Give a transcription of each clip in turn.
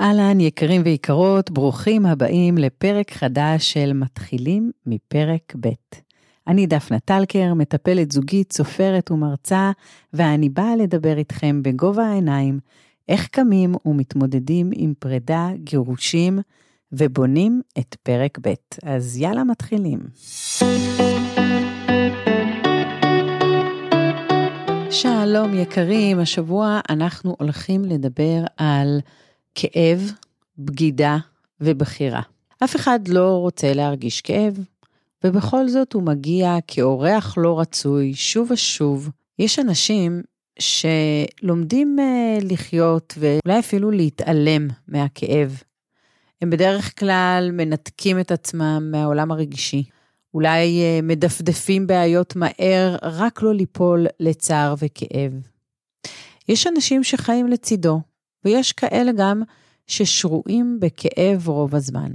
אהלן, יקרים ויקרות, ברוכים הבאים לפרק חדש של מתחילים מפרק ב'. אני דפנה טלקר, מטפלת זוגית, סופרת ומרצה, ואני באה לדבר איתכם בגובה העיניים, איך קמים ומתמודדים עם פרידה, גירושים, ובונים את פרק ב'. אז יאללה, מתחילים. שלום יקרים, השבוע אנחנו הולכים לדבר על כאב, בגידה ובחירה. אף אחד לא רוצה להרגיש כאב, ובכל זאת הוא מגיע כאורח לא רצוי שוב ושוב. יש אנשים שלומדים uh, לחיות ואולי אפילו להתעלם מהכאב. הם בדרך כלל מנתקים את עצמם מהעולם הרגשי. אולי uh, מדפדפים בעיות מהר, רק לא ליפול לצער וכאב. יש אנשים שחיים לצידו, ויש כאלה גם ששרויים בכאב רוב הזמן.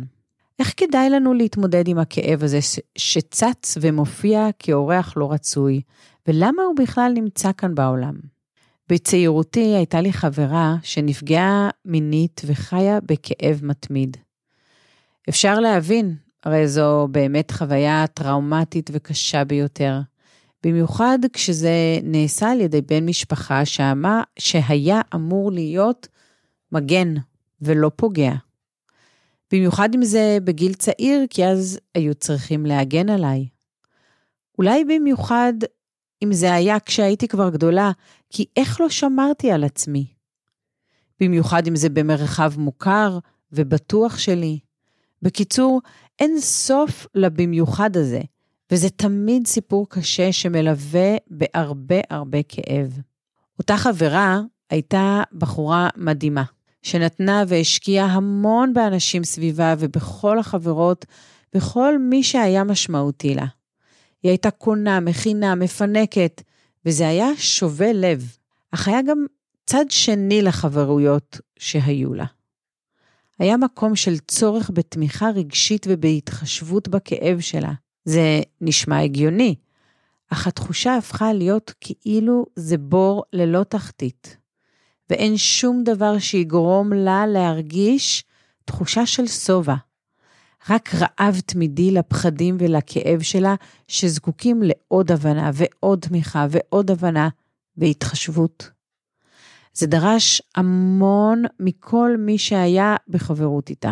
איך כדאי לנו להתמודד עם הכאב הזה שצץ ומופיע כאורח לא רצוי, ולמה הוא בכלל נמצא כאן בעולם? בצעירותי הייתה לי חברה שנפגעה מינית וחיה בכאב מתמיד. אפשר להבין, הרי זו באמת חוויה טראומטית וקשה ביותר. במיוחד כשזה נעשה על ידי בן משפחה שהיה אמור להיות מגן ולא פוגע. במיוחד אם זה בגיל צעיר, כי אז היו צריכים להגן עליי. אולי במיוחד אם זה היה כשהייתי כבר גדולה, כי איך לא שמרתי על עצמי? במיוחד אם זה במרחב מוכר ובטוח שלי. בקיצור, אין סוף לבמיוחד הזה, וזה תמיד סיפור קשה שמלווה בהרבה הרבה כאב. אותה חברה הייתה בחורה מדהימה. שנתנה והשקיעה המון באנשים סביבה ובכל החברות, בכל מי שהיה משמעותי לה. היא הייתה קונה, מכינה, מפנקת, וזה היה שובה לב. אך היה גם צד שני לחברויות שהיו לה. היה מקום של צורך בתמיכה רגשית ובהתחשבות בכאב שלה. זה נשמע הגיוני, אך התחושה הפכה להיות כאילו זה בור ללא תחתית. ואין שום דבר שיגרום לה להרגיש תחושה של שובע. רק רעב תמידי לפחדים ולכאב שלה, שזקוקים לעוד הבנה ועוד תמיכה ועוד הבנה והתחשבות. זה דרש המון מכל מי שהיה בחברות איתה.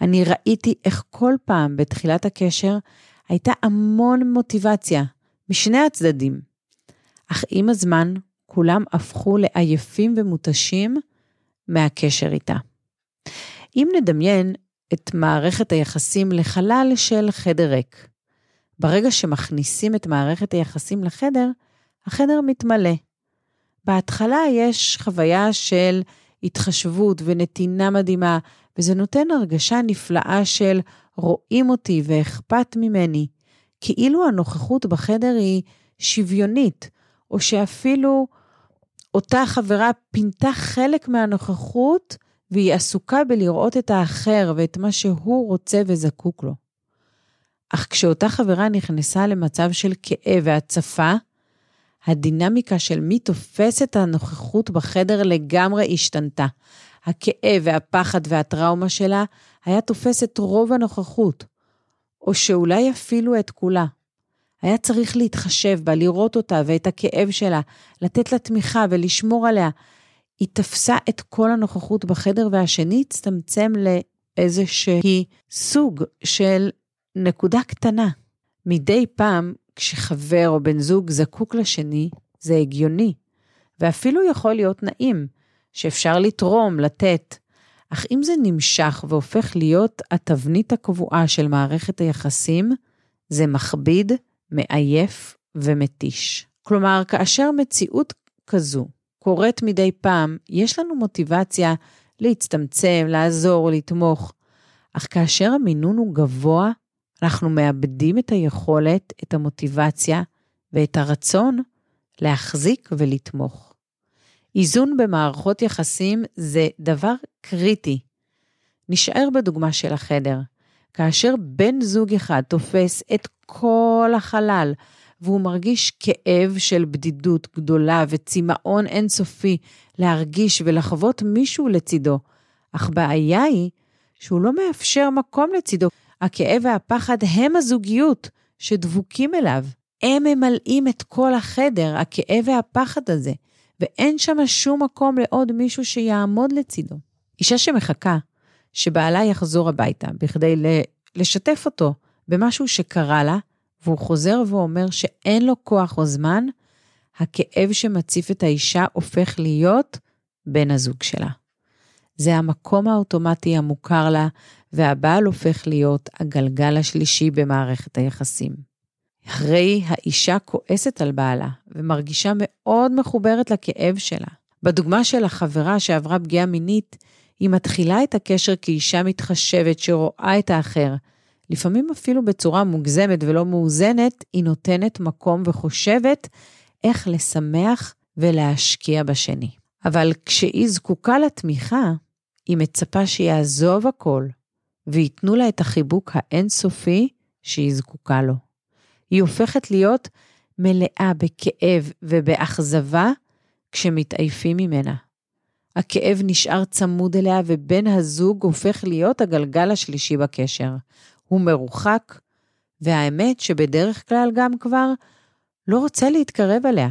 אני ראיתי איך כל פעם בתחילת הקשר הייתה המון מוטיבציה משני הצדדים. אך עם הזמן כולם הפכו לעייפים ומותשים מהקשר איתה. אם נדמיין את מערכת היחסים לחלל של חדר ריק, ברגע שמכניסים את מערכת היחסים לחדר, החדר מתמלא. בהתחלה יש חוויה של התחשבות ונתינה מדהימה, וזה נותן הרגשה נפלאה של רואים אותי ואכפת ממני, כאילו הנוכחות בחדר היא שוויונית, או שאפילו אותה חברה פינתה חלק מהנוכחות והיא עסוקה בלראות את האחר ואת מה שהוא רוצה וזקוק לו. אך כשאותה חברה נכנסה למצב של כאב והצפה, הדינמיקה של מי תופס את הנוכחות בחדר לגמרי השתנתה. הכאב והפחד והטראומה שלה היה תופס את רוב הנוכחות, או שאולי אפילו את כולה. היה צריך להתחשב בה, לראות אותה ואת הכאב שלה, לתת לה תמיכה ולשמור עליה. היא תפסה את כל הנוכחות בחדר, והשני הצטמצם לאיזושהי סוג של נקודה קטנה. מדי פעם, כשחבר או בן זוג זקוק לשני, זה הגיוני, ואפילו יכול להיות נעים, שאפשר לתרום, לתת. אך אם זה נמשך והופך להיות התבנית הקבועה של מערכת היחסים, זה מכביד מעייף ומתיש. כלומר, כאשר מציאות כזו קורית מדי פעם, יש לנו מוטיבציה להצטמצם, לעזור, לתמוך, אך כאשר המינון הוא גבוה, אנחנו מאבדים את היכולת, את המוטיבציה ואת הרצון להחזיק ולתמוך. איזון במערכות יחסים זה דבר קריטי. נשאר בדוגמה של החדר. כאשר בן זוג אחד תופס את כל החלל, והוא מרגיש כאב של בדידות גדולה וצמאון אינסופי להרגיש ולחוות מישהו לצידו, אך בעיה היא שהוא לא מאפשר מקום לצידו. הכאב והפחד הם הזוגיות שדבוקים אליו. הם ממלאים את כל החדר, הכאב והפחד הזה, ואין שם שום מקום לעוד מישהו שיעמוד לצידו. אישה שמחכה שבעלה יחזור הביתה בכדי לשתף אותו במשהו שקרה לה, והוא חוזר ואומר שאין לו כוח או זמן, הכאב שמציף את האישה הופך להיות בן הזוג שלה. זה המקום האוטומטי המוכר לה, והבעל הופך להיות הגלגל השלישי במערכת היחסים. הרי האישה כועסת על בעלה ומרגישה מאוד מחוברת לכאב שלה. בדוגמה של החברה שעברה פגיעה מינית, היא מתחילה את הקשר כאישה מתחשבת שרואה את האחר. לפעמים אפילו בצורה מוגזמת ולא מאוזנת, היא נותנת מקום וחושבת איך לשמח ולהשקיע בשני. אבל כשהיא זקוקה לתמיכה, היא מצפה שיעזוב הכל וייתנו לה את החיבוק האינסופי שהיא זקוקה לו. היא הופכת להיות מלאה בכאב ובאכזבה כשמתעייפים ממנה. הכאב נשאר צמוד אליה ובן הזוג הופך להיות הגלגל השלישי בקשר. הוא מרוחק, והאמת שבדרך כלל גם כבר לא רוצה להתקרב אליה,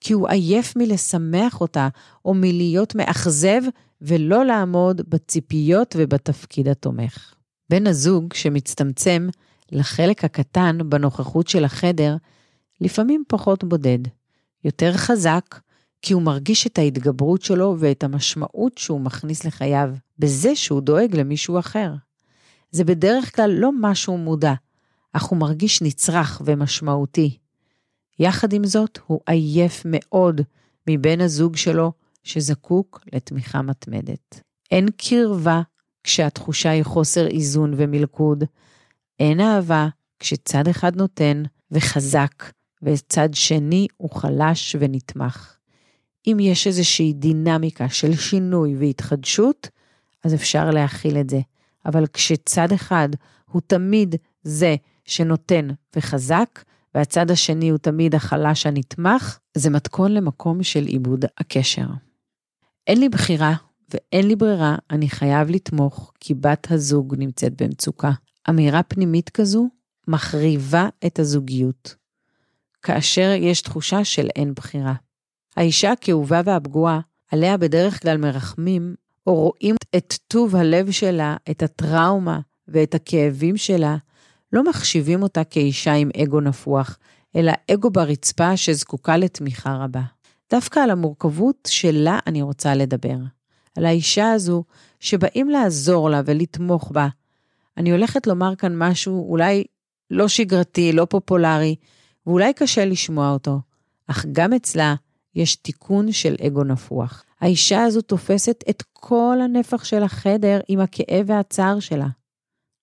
כי הוא עייף מלשמח אותה או מלהיות מאכזב ולא לעמוד בציפיות ובתפקיד התומך. בן הזוג שמצטמצם לחלק הקטן בנוכחות של החדר, לפעמים פחות בודד, יותר חזק, כי הוא מרגיש את ההתגברות שלו ואת המשמעות שהוא מכניס לחייו, בזה שהוא דואג למישהו אחר. זה בדרך כלל לא משהו מודע, אך הוא מרגיש נצרך ומשמעותי. יחד עם זאת, הוא עייף מאוד מבן הזוג שלו, שזקוק לתמיכה מתמדת. אין קרבה כשהתחושה היא חוסר איזון ומלכוד. אין אהבה כשצד אחד נותן וחזק, וצד שני הוא חלש ונתמך. אם יש איזושהי דינמיקה של שינוי והתחדשות, אז אפשר להכיל את זה. אבל כשצד אחד הוא תמיד זה שנותן וחזק, והצד השני הוא תמיד החלש הנתמך, זה מתכון למקום של עיבוד הקשר. אין לי בחירה ואין לי ברירה, אני חייב לתמוך, כי בת הזוג נמצאת במצוקה. אמירה פנימית כזו מחריבה את הזוגיות, כאשר יש תחושה של אין בחירה. האישה הכאובה והפגועה, עליה בדרך כלל מרחמים, או רואים את טוב הלב שלה, את הטראומה ואת הכאבים שלה, לא מחשיבים אותה כאישה עם אגו נפוח, אלא אגו ברצפה שזקוקה לתמיכה רבה. דווקא על המורכבות שלה אני רוצה לדבר. על האישה הזו שבאים לעזור לה ולתמוך בה. אני הולכת לומר כאן משהו אולי לא שגרתי, לא פופולרי, ואולי קשה לשמוע אותו, אך גם אצלה יש תיקון של אגו נפוח. האישה הזו תופסת את כל הנפח של החדר עם הכאב והצער שלה.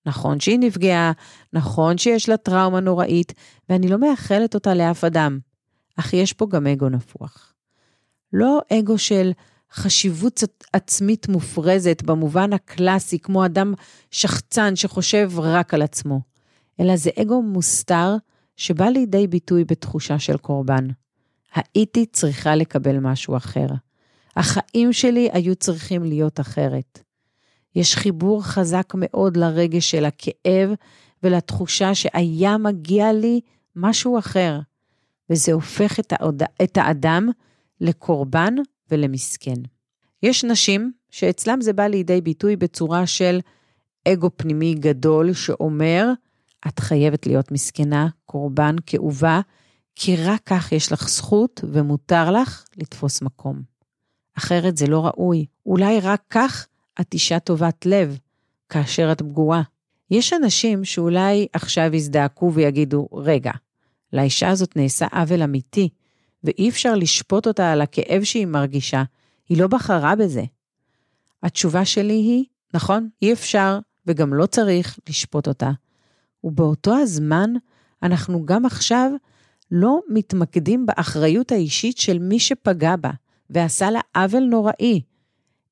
נכון שהיא נפגעה, נכון שיש לה טראומה נוראית, ואני לא מאחלת אותה לאף אדם, אך יש פה גם אגו נפוח. לא אגו של חשיבות עצמית מופרזת במובן הקלאסי, כמו אדם שחצן שחושב רק על עצמו, אלא זה אגו מוסתר שבא לידי ביטוי בתחושה של קורבן. הייתי צריכה לקבל משהו אחר. החיים שלי היו צריכים להיות אחרת. יש חיבור חזק מאוד לרגש של הכאב ולתחושה שהיה מגיע לי משהו אחר, וזה הופך את, העוד... את האדם לקורבן ולמסכן. יש נשים שאצלם זה בא לידי ביטוי בצורה של אגו פנימי גדול שאומר, את חייבת להיות מסכנה, קורבן, כאובה, כי רק כך יש לך זכות ומותר לך לתפוס מקום. אחרת זה לא ראוי. אולי רק כך את אישה טובת לב, כאשר את פגועה. יש אנשים שאולי עכשיו יזדעקו ויגידו, רגע, לאישה הזאת נעשה עוול אמיתי, ואי אפשר לשפוט אותה על הכאב שהיא מרגישה, היא לא בחרה בזה. התשובה שלי היא, נכון, אי אפשר וגם לא צריך לשפוט אותה. ובאותו הזמן, אנחנו גם עכשיו לא מתמקדים באחריות האישית של מי שפגע בה ועשה לה עוול נוראי.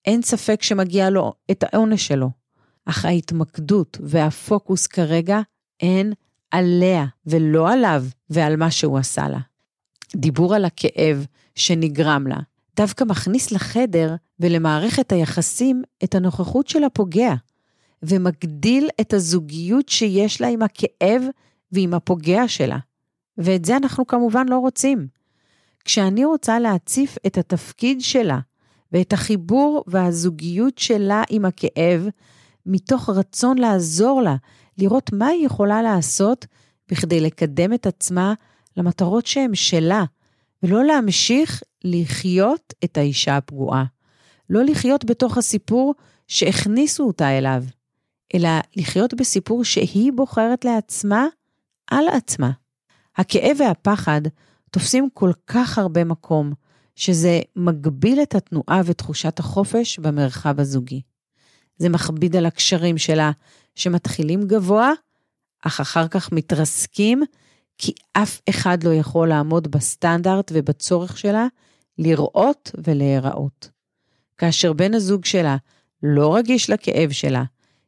אין ספק שמגיע לו את העונש שלו. אך ההתמקדות והפוקוס כרגע הן עליה ולא עליו ועל מה שהוא עשה לה. דיבור על הכאב שנגרם לה, דווקא מכניס לחדר ולמערכת היחסים את הנוכחות של הפוגע, ומגדיל את הזוגיות שיש לה עם הכאב ועם הפוגע שלה. ואת זה אנחנו כמובן לא רוצים. כשאני רוצה להציף את התפקיד שלה ואת החיבור והזוגיות שלה עם הכאב, מתוך רצון לעזור לה, לראות מה היא יכולה לעשות בכדי לקדם את עצמה למטרות שהן שלה, ולא להמשיך לחיות את האישה הפגועה. לא לחיות בתוך הסיפור שהכניסו אותה אליו, אלא לחיות בסיפור שהיא בוחרת לעצמה על עצמה. הכאב והפחד תופסים כל כך הרבה מקום, שזה מגביל את התנועה ותחושת החופש במרחב הזוגי. זה מכביד על הקשרים שלה, שמתחילים גבוה, אך אחר כך מתרסקים, כי אף אחד לא יכול לעמוד בסטנדרט ובצורך שלה לראות ולהיראות. כאשר בן הזוג שלה לא רגיש לכאב שלה,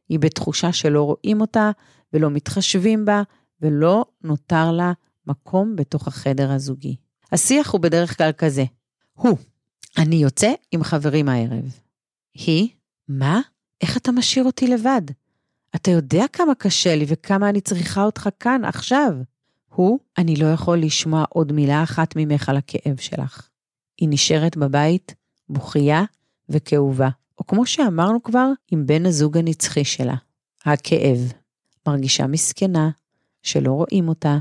היא בתחושה שלא רואים אותה ולא מתחשבים בה, ולא נותר לה מקום בתוך החדר הזוגי. השיח הוא בדרך כלל כזה, הוא, אני יוצא עם חברים הערב. היא, מה? איך אתה משאיר אותי לבד? אתה יודע כמה קשה לי וכמה אני צריכה אותך כאן, עכשיו. הוא, אני לא יכול לשמוע עוד מילה אחת ממך על הכאב שלך. היא נשארת בבית, בוכייה וכאובה, או כמו שאמרנו כבר, עם בן הזוג הנצחי שלה, הכאב. מרגישה מסכנה, שלא רואים אותה.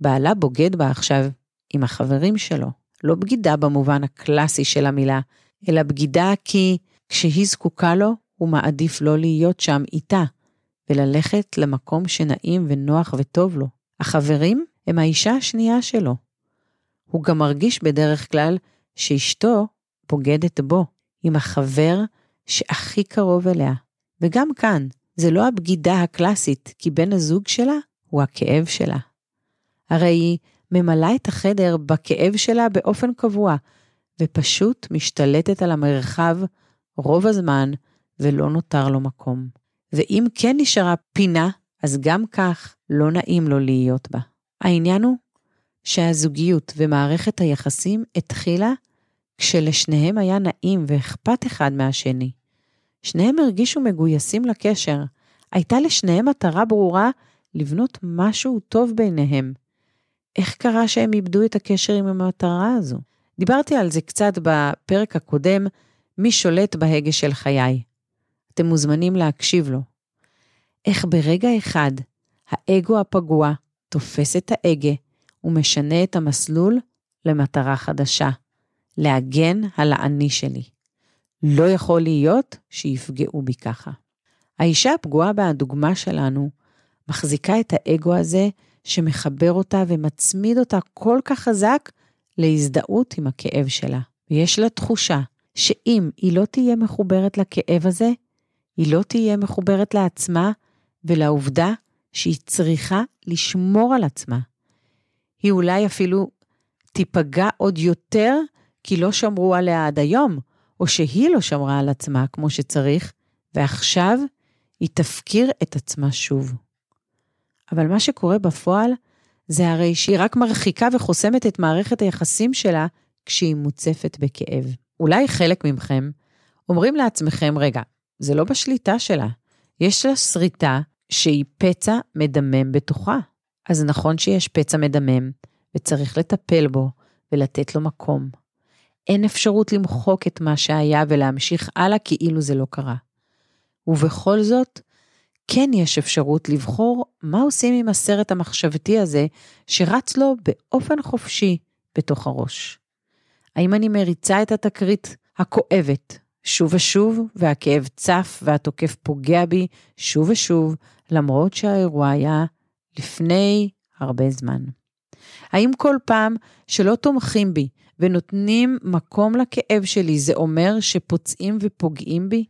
בעלה בוגד בה עכשיו עם החברים שלו. לא בגידה במובן הקלאסי של המילה, אלא בגידה כי כשהיא זקוקה לו, הוא מעדיף לא להיות שם איתה, וללכת למקום שנעים ונוח וטוב לו. החברים הם האישה השנייה שלו. הוא גם מרגיש בדרך כלל שאשתו בוגדת בו, עם החבר שהכי קרוב אליה. וגם כאן, זה לא הבגידה הקלאסית, כי בן הזוג שלה הוא הכאב שלה. הרי היא ממלאה את החדר בכאב שלה באופן קבוע, ופשוט משתלטת על המרחב רוב הזמן, ולא נותר לו מקום. ואם כן נשארה פינה, אז גם כך לא נעים לו להיות בה. העניין הוא שהזוגיות ומערכת היחסים התחילה כשלשניהם היה נעים ואכפת אחד מהשני. שניהם הרגישו מגויסים לקשר. הייתה לשניהם מטרה ברורה לבנות משהו טוב ביניהם. איך קרה שהם איבדו את הקשר עם המטרה הזו? דיברתי על זה קצת בפרק הקודם, מי שולט בהגה של חיי. אתם מוזמנים להקשיב לו. איך ברגע אחד האגו הפגוע תופס את ההגה ומשנה את המסלול למטרה חדשה, להגן על האני שלי. לא יכול להיות שיפגעו בי ככה. האישה הפגועה בהדוגמה שלנו מחזיקה את האגו הזה שמחבר אותה ומצמיד אותה כל כך חזק להזדהות עם הכאב שלה. ויש לה תחושה שאם היא לא תהיה מחוברת לכאב הזה, היא לא תהיה מחוברת לעצמה ולעובדה שהיא צריכה לשמור על עצמה. היא אולי אפילו תיפגע עוד יותר כי לא שמרו עליה עד היום, או שהיא לא שמרה על עצמה כמו שצריך, ועכשיו היא תפקיר את עצמה שוב. אבל מה שקורה בפועל, זה הרי שהיא רק מרחיקה וחוסמת את מערכת היחסים שלה כשהיא מוצפת בכאב. אולי חלק מכם אומרים לעצמכם, רגע, זה לא בשליטה שלה. יש לה שריטה שהיא פצע מדמם בתוכה. אז נכון שיש פצע מדמם, וצריך לטפל בו ולתת לו מקום. אין אפשרות למחוק את מה שהיה ולהמשיך הלאה כאילו זה לא קרה. ובכל זאת, כן יש אפשרות לבחור מה עושים עם הסרט המחשבתי הזה שרץ לו באופן חופשי בתוך הראש. האם אני מריצה את התקרית הכואבת שוב ושוב, והכאב צף והתוקף פוגע בי שוב ושוב, למרות שהאירוע היה לפני הרבה זמן? האם כל פעם שלא תומכים בי ונותנים מקום לכאב שלי, זה אומר שפוצעים ופוגעים בי?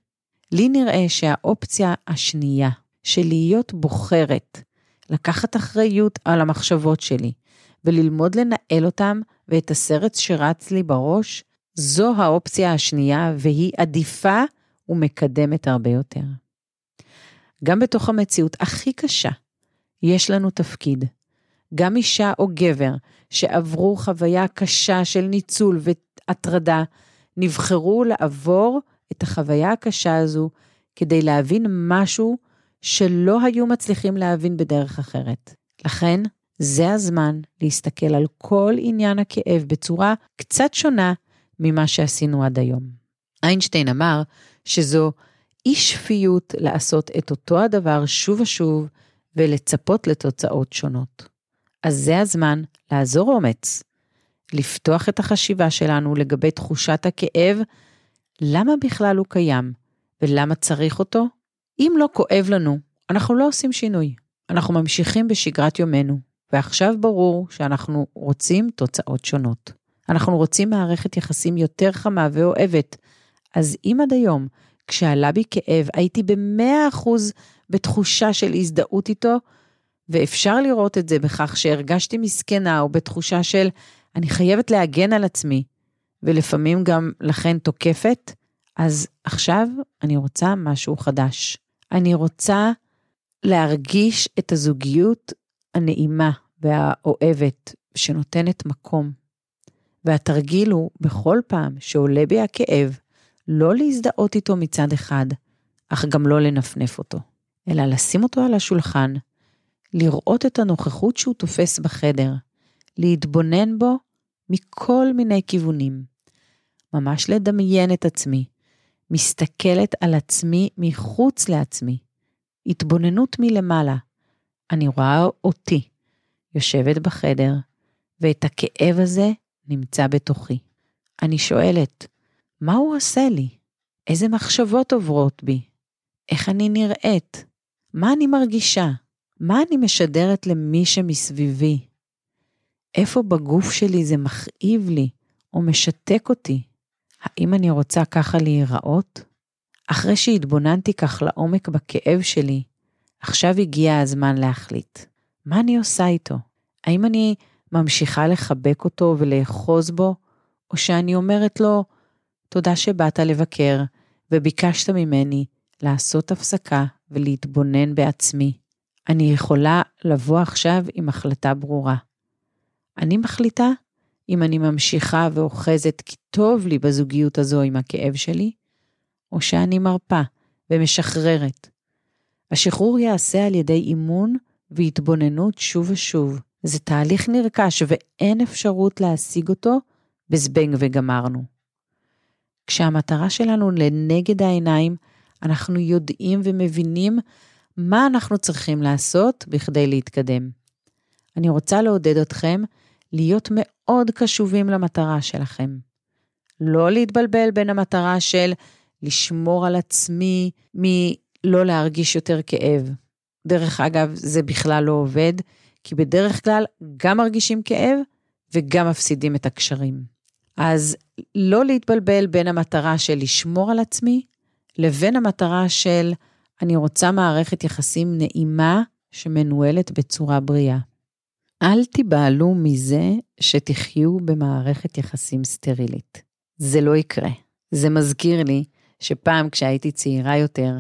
לי נראה שהאופציה השנייה של להיות בוחרת, לקחת אחריות על המחשבות שלי וללמוד לנהל אותם ואת הסרט שרץ לי בראש, זו האופציה השנייה והיא עדיפה ומקדמת הרבה יותר. גם בתוך המציאות הכי קשה, יש לנו תפקיד. גם אישה או גבר שעברו חוויה קשה של ניצול והטרדה, נבחרו לעבור את החוויה הקשה הזו כדי להבין משהו שלא היו מצליחים להבין בדרך אחרת. לכן, זה הזמן להסתכל על כל עניין הכאב בצורה קצת שונה ממה שעשינו עד היום. איינשטיין אמר שזו אי שפיות לעשות את אותו הדבר שוב ושוב ולצפות לתוצאות שונות. אז זה הזמן לעזור אומץ, לפתוח את החשיבה שלנו לגבי תחושת הכאב, למה בכלל הוא קיים ולמה צריך אותו? אם לא כואב לנו, אנחנו לא עושים שינוי. אנחנו ממשיכים בשגרת יומנו, ועכשיו ברור שאנחנו רוצים תוצאות שונות. אנחנו רוצים מערכת יחסים יותר חמה ואוהבת. אז אם עד היום, כשעלה בי כאב, הייתי במאה אחוז בתחושה של הזדהות איתו, ואפשר לראות את זה בכך שהרגשתי מסכנה או בתחושה של אני חייבת להגן על עצמי, ולפעמים גם לכן תוקפת, אז עכשיו אני רוצה משהו חדש. אני רוצה להרגיש את הזוגיות הנעימה והאוהבת שנותנת מקום. והתרגיל הוא בכל פעם שעולה בי הכאב, לא להזדהות איתו מצד אחד, אך גם לא לנפנף אותו, אלא לשים אותו על השולחן, לראות את הנוכחות שהוא תופס בחדר, להתבונן בו מכל מיני כיוונים. ממש לדמיין את עצמי, מסתכלת על עצמי מחוץ לעצמי. התבוננות מלמעלה. אני רואה אותי, יושבת בחדר, ואת הכאב הזה נמצא בתוכי. אני שואלת, מה הוא עושה לי? איזה מחשבות עוברות בי? איך אני נראית? מה אני מרגישה? מה אני משדרת למי שמסביבי? איפה בגוף שלי זה מכאיב לי או משתק אותי? האם אני רוצה ככה להיראות? אחרי שהתבוננתי כך לעומק בכאב שלי, עכשיו הגיע הזמן להחליט. מה אני עושה איתו? האם אני ממשיכה לחבק אותו ולאחוז בו, או שאני אומרת לו, תודה שבאת לבקר וביקשת ממני לעשות הפסקה ולהתבונן בעצמי. אני יכולה לבוא עכשיו עם החלטה ברורה. אני מחליטה אם אני ממשיכה ואוחזת כי טוב לי בזוגיות הזו עם הכאב שלי, או שאני מרפה ומשחררת. השחרור ייעשה על ידי אימון והתבוננות שוב ושוב. זה תהליך נרכש ואין אפשרות להשיג אותו בזבנג וגמרנו. כשהמטרה שלנו לנגד העיניים, אנחנו יודעים ומבינים מה אנחנו צריכים לעשות בכדי להתקדם. אני רוצה לעודד אתכם להיות מאוד קשובים למטרה שלכם. לא להתבלבל בין המטרה של לשמור על עצמי מלא להרגיש יותר כאב. דרך אגב, זה בכלל לא עובד, כי בדרך כלל גם מרגישים כאב וגם מפסידים את הקשרים. אז לא להתבלבל בין המטרה של לשמור על עצמי, לבין המטרה של אני רוצה מערכת יחסים נעימה שמנוהלת בצורה בריאה. אל תיבהלו מזה שתחיו במערכת יחסים סטרילית. זה לא יקרה. זה מזכיר לי שפעם כשהייתי צעירה יותר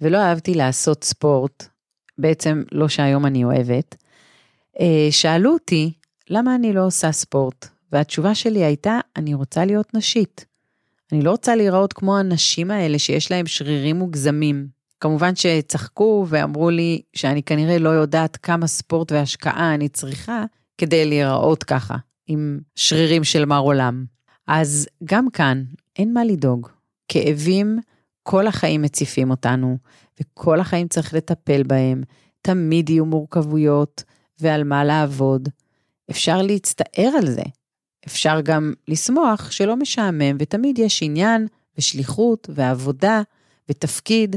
ולא אהבתי לעשות ספורט, בעצם לא שהיום אני אוהבת, אה, שאלו אותי למה אני לא עושה ספורט, והתשובה שלי הייתה, אני רוצה להיות נשית. אני לא רוצה להיראות כמו הנשים האלה שיש להם שרירים מוגזמים. כמובן שצחקו ואמרו לי שאני כנראה לא יודעת כמה ספורט והשקעה אני צריכה כדי להיראות ככה, עם שרירים של מר עולם. אז גם כאן, אין מה לדאוג. כאבים, כל החיים מציפים אותנו, וכל החיים צריך לטפל בהם. תמיד יהיו מורכבויות ועל מה לעבוד. אפשר להצטער על זה. אפשר גם לשמוח שלא משעמם, ותמיד יש עניין ושליחות ועבודה ותפקיד.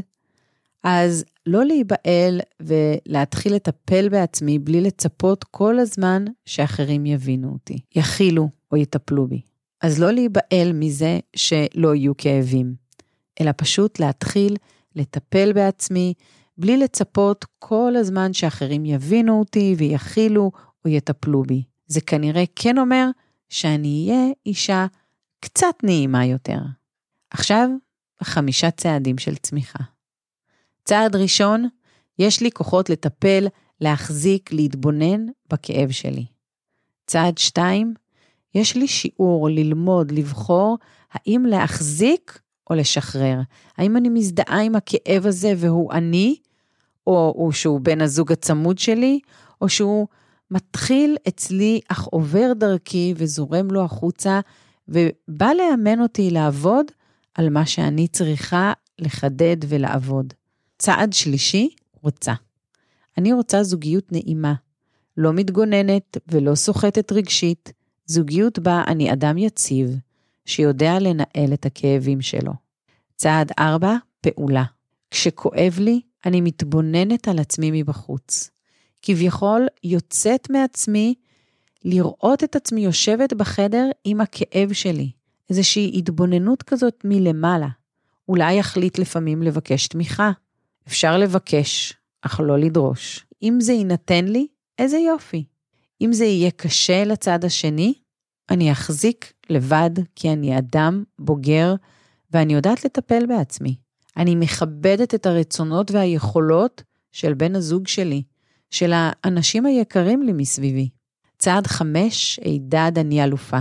אז לא להיבהל ולהתחיל לטפל בעצמי בלי לצפות כל הזמן שאחרים יבינו אותי, יכילו או יטפלו בי. אז לא להיבהל מזה שלא יהיו כאבים, אלא פשוט להתחיל לטפל בעצמי בלי לצפות כל הזמן שאחרים יבינו אותי ויכילו או יטפלו בי. זה כנראה כן אומר שאני אהיה אישה קצת נעימה יותר. עכשיו, חמישה צעדים של צמיחה. צעד ראשון, יש לי כוחות לטפל, להחזיק, להתבונן בכאב שלי. צעד שתיים, יש לי שיעור ללמוד, לבחור, האם להחזיק או לשחרר? האם אני מזדהה עם הכאב הזה והוא אני, או, או שהוא בן הזוג הצמוד שלי, או שהוא מתחיל אצלי אך עובר דרכי וזורם לו החוצה, ובא לאמן אותי לעבוד על מה שאני צריכה לחדד ולעבוד. צעד שלישי, רוצה. אני רוצה זוגיות נעימה, לא מתגוננת ולא סוחטת רגשית, זוגיות בה אני אדם יציב, שיודע לנהל את הכאבים שלו. צעד 4, פעולה. כשכואב לי, אני מתבוננת על עצמי מבחוץ. כביכול יוצאת מעצמי לראות את עצמי יושבת בחדר עם הכאב שלי, איזושהי התבוננות כזאת מלמעלה. אולי אחליט לפעמים לבקש תמיכה. אפשר לבקש, אך לא לדרוש. אם זה יינתן לי, איזה יופי. אם זה יהיה קשה לצד השני, אני אחזיק לבד, כי אני אדם בוגר ואני יודעת לטפל בעצמי. אני מכבדת את הרצונות והיכולות של בן הזוג שלי, של האנשים היקרים לי מסביבי. צעד חמש, הידד אני אלופה.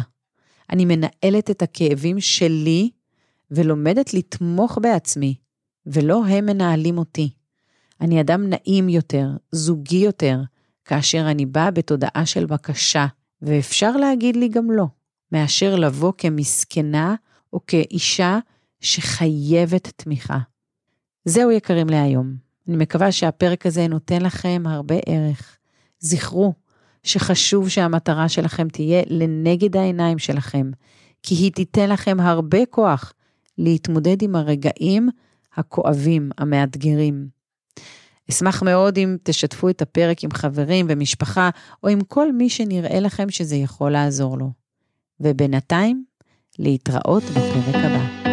אני מנהלת את הכאבים שלי ולומדת לתמוך בעצמי, ולא הם מנהלים אותי. אני אדם נעים יותר, זוגי יותר, כאשר אני באה בתודעה של בקשה, ואפשר להגיד לי גם לא, מאשר לבוא כמסכנה או כאישה שחייבת תמיכה. זהו יקרים להיום. אני מקווה שהפרק הזה נותן לכם הרבה ערך. זכרו שחשוב שהמטרה שלכם תהיה לנגד העיניים שלכם, כי היא תיתן לכם הרבה כוח להתמודד עם הרגעים הכואבים, המאתגרים. אשמח מאוד אם תשתפו את הפרק עם חברים ומשפחה, או עם כל מי שנראה לכם שזה יכול לעזור לו. ובינתיים, להתראות בפרק הבא.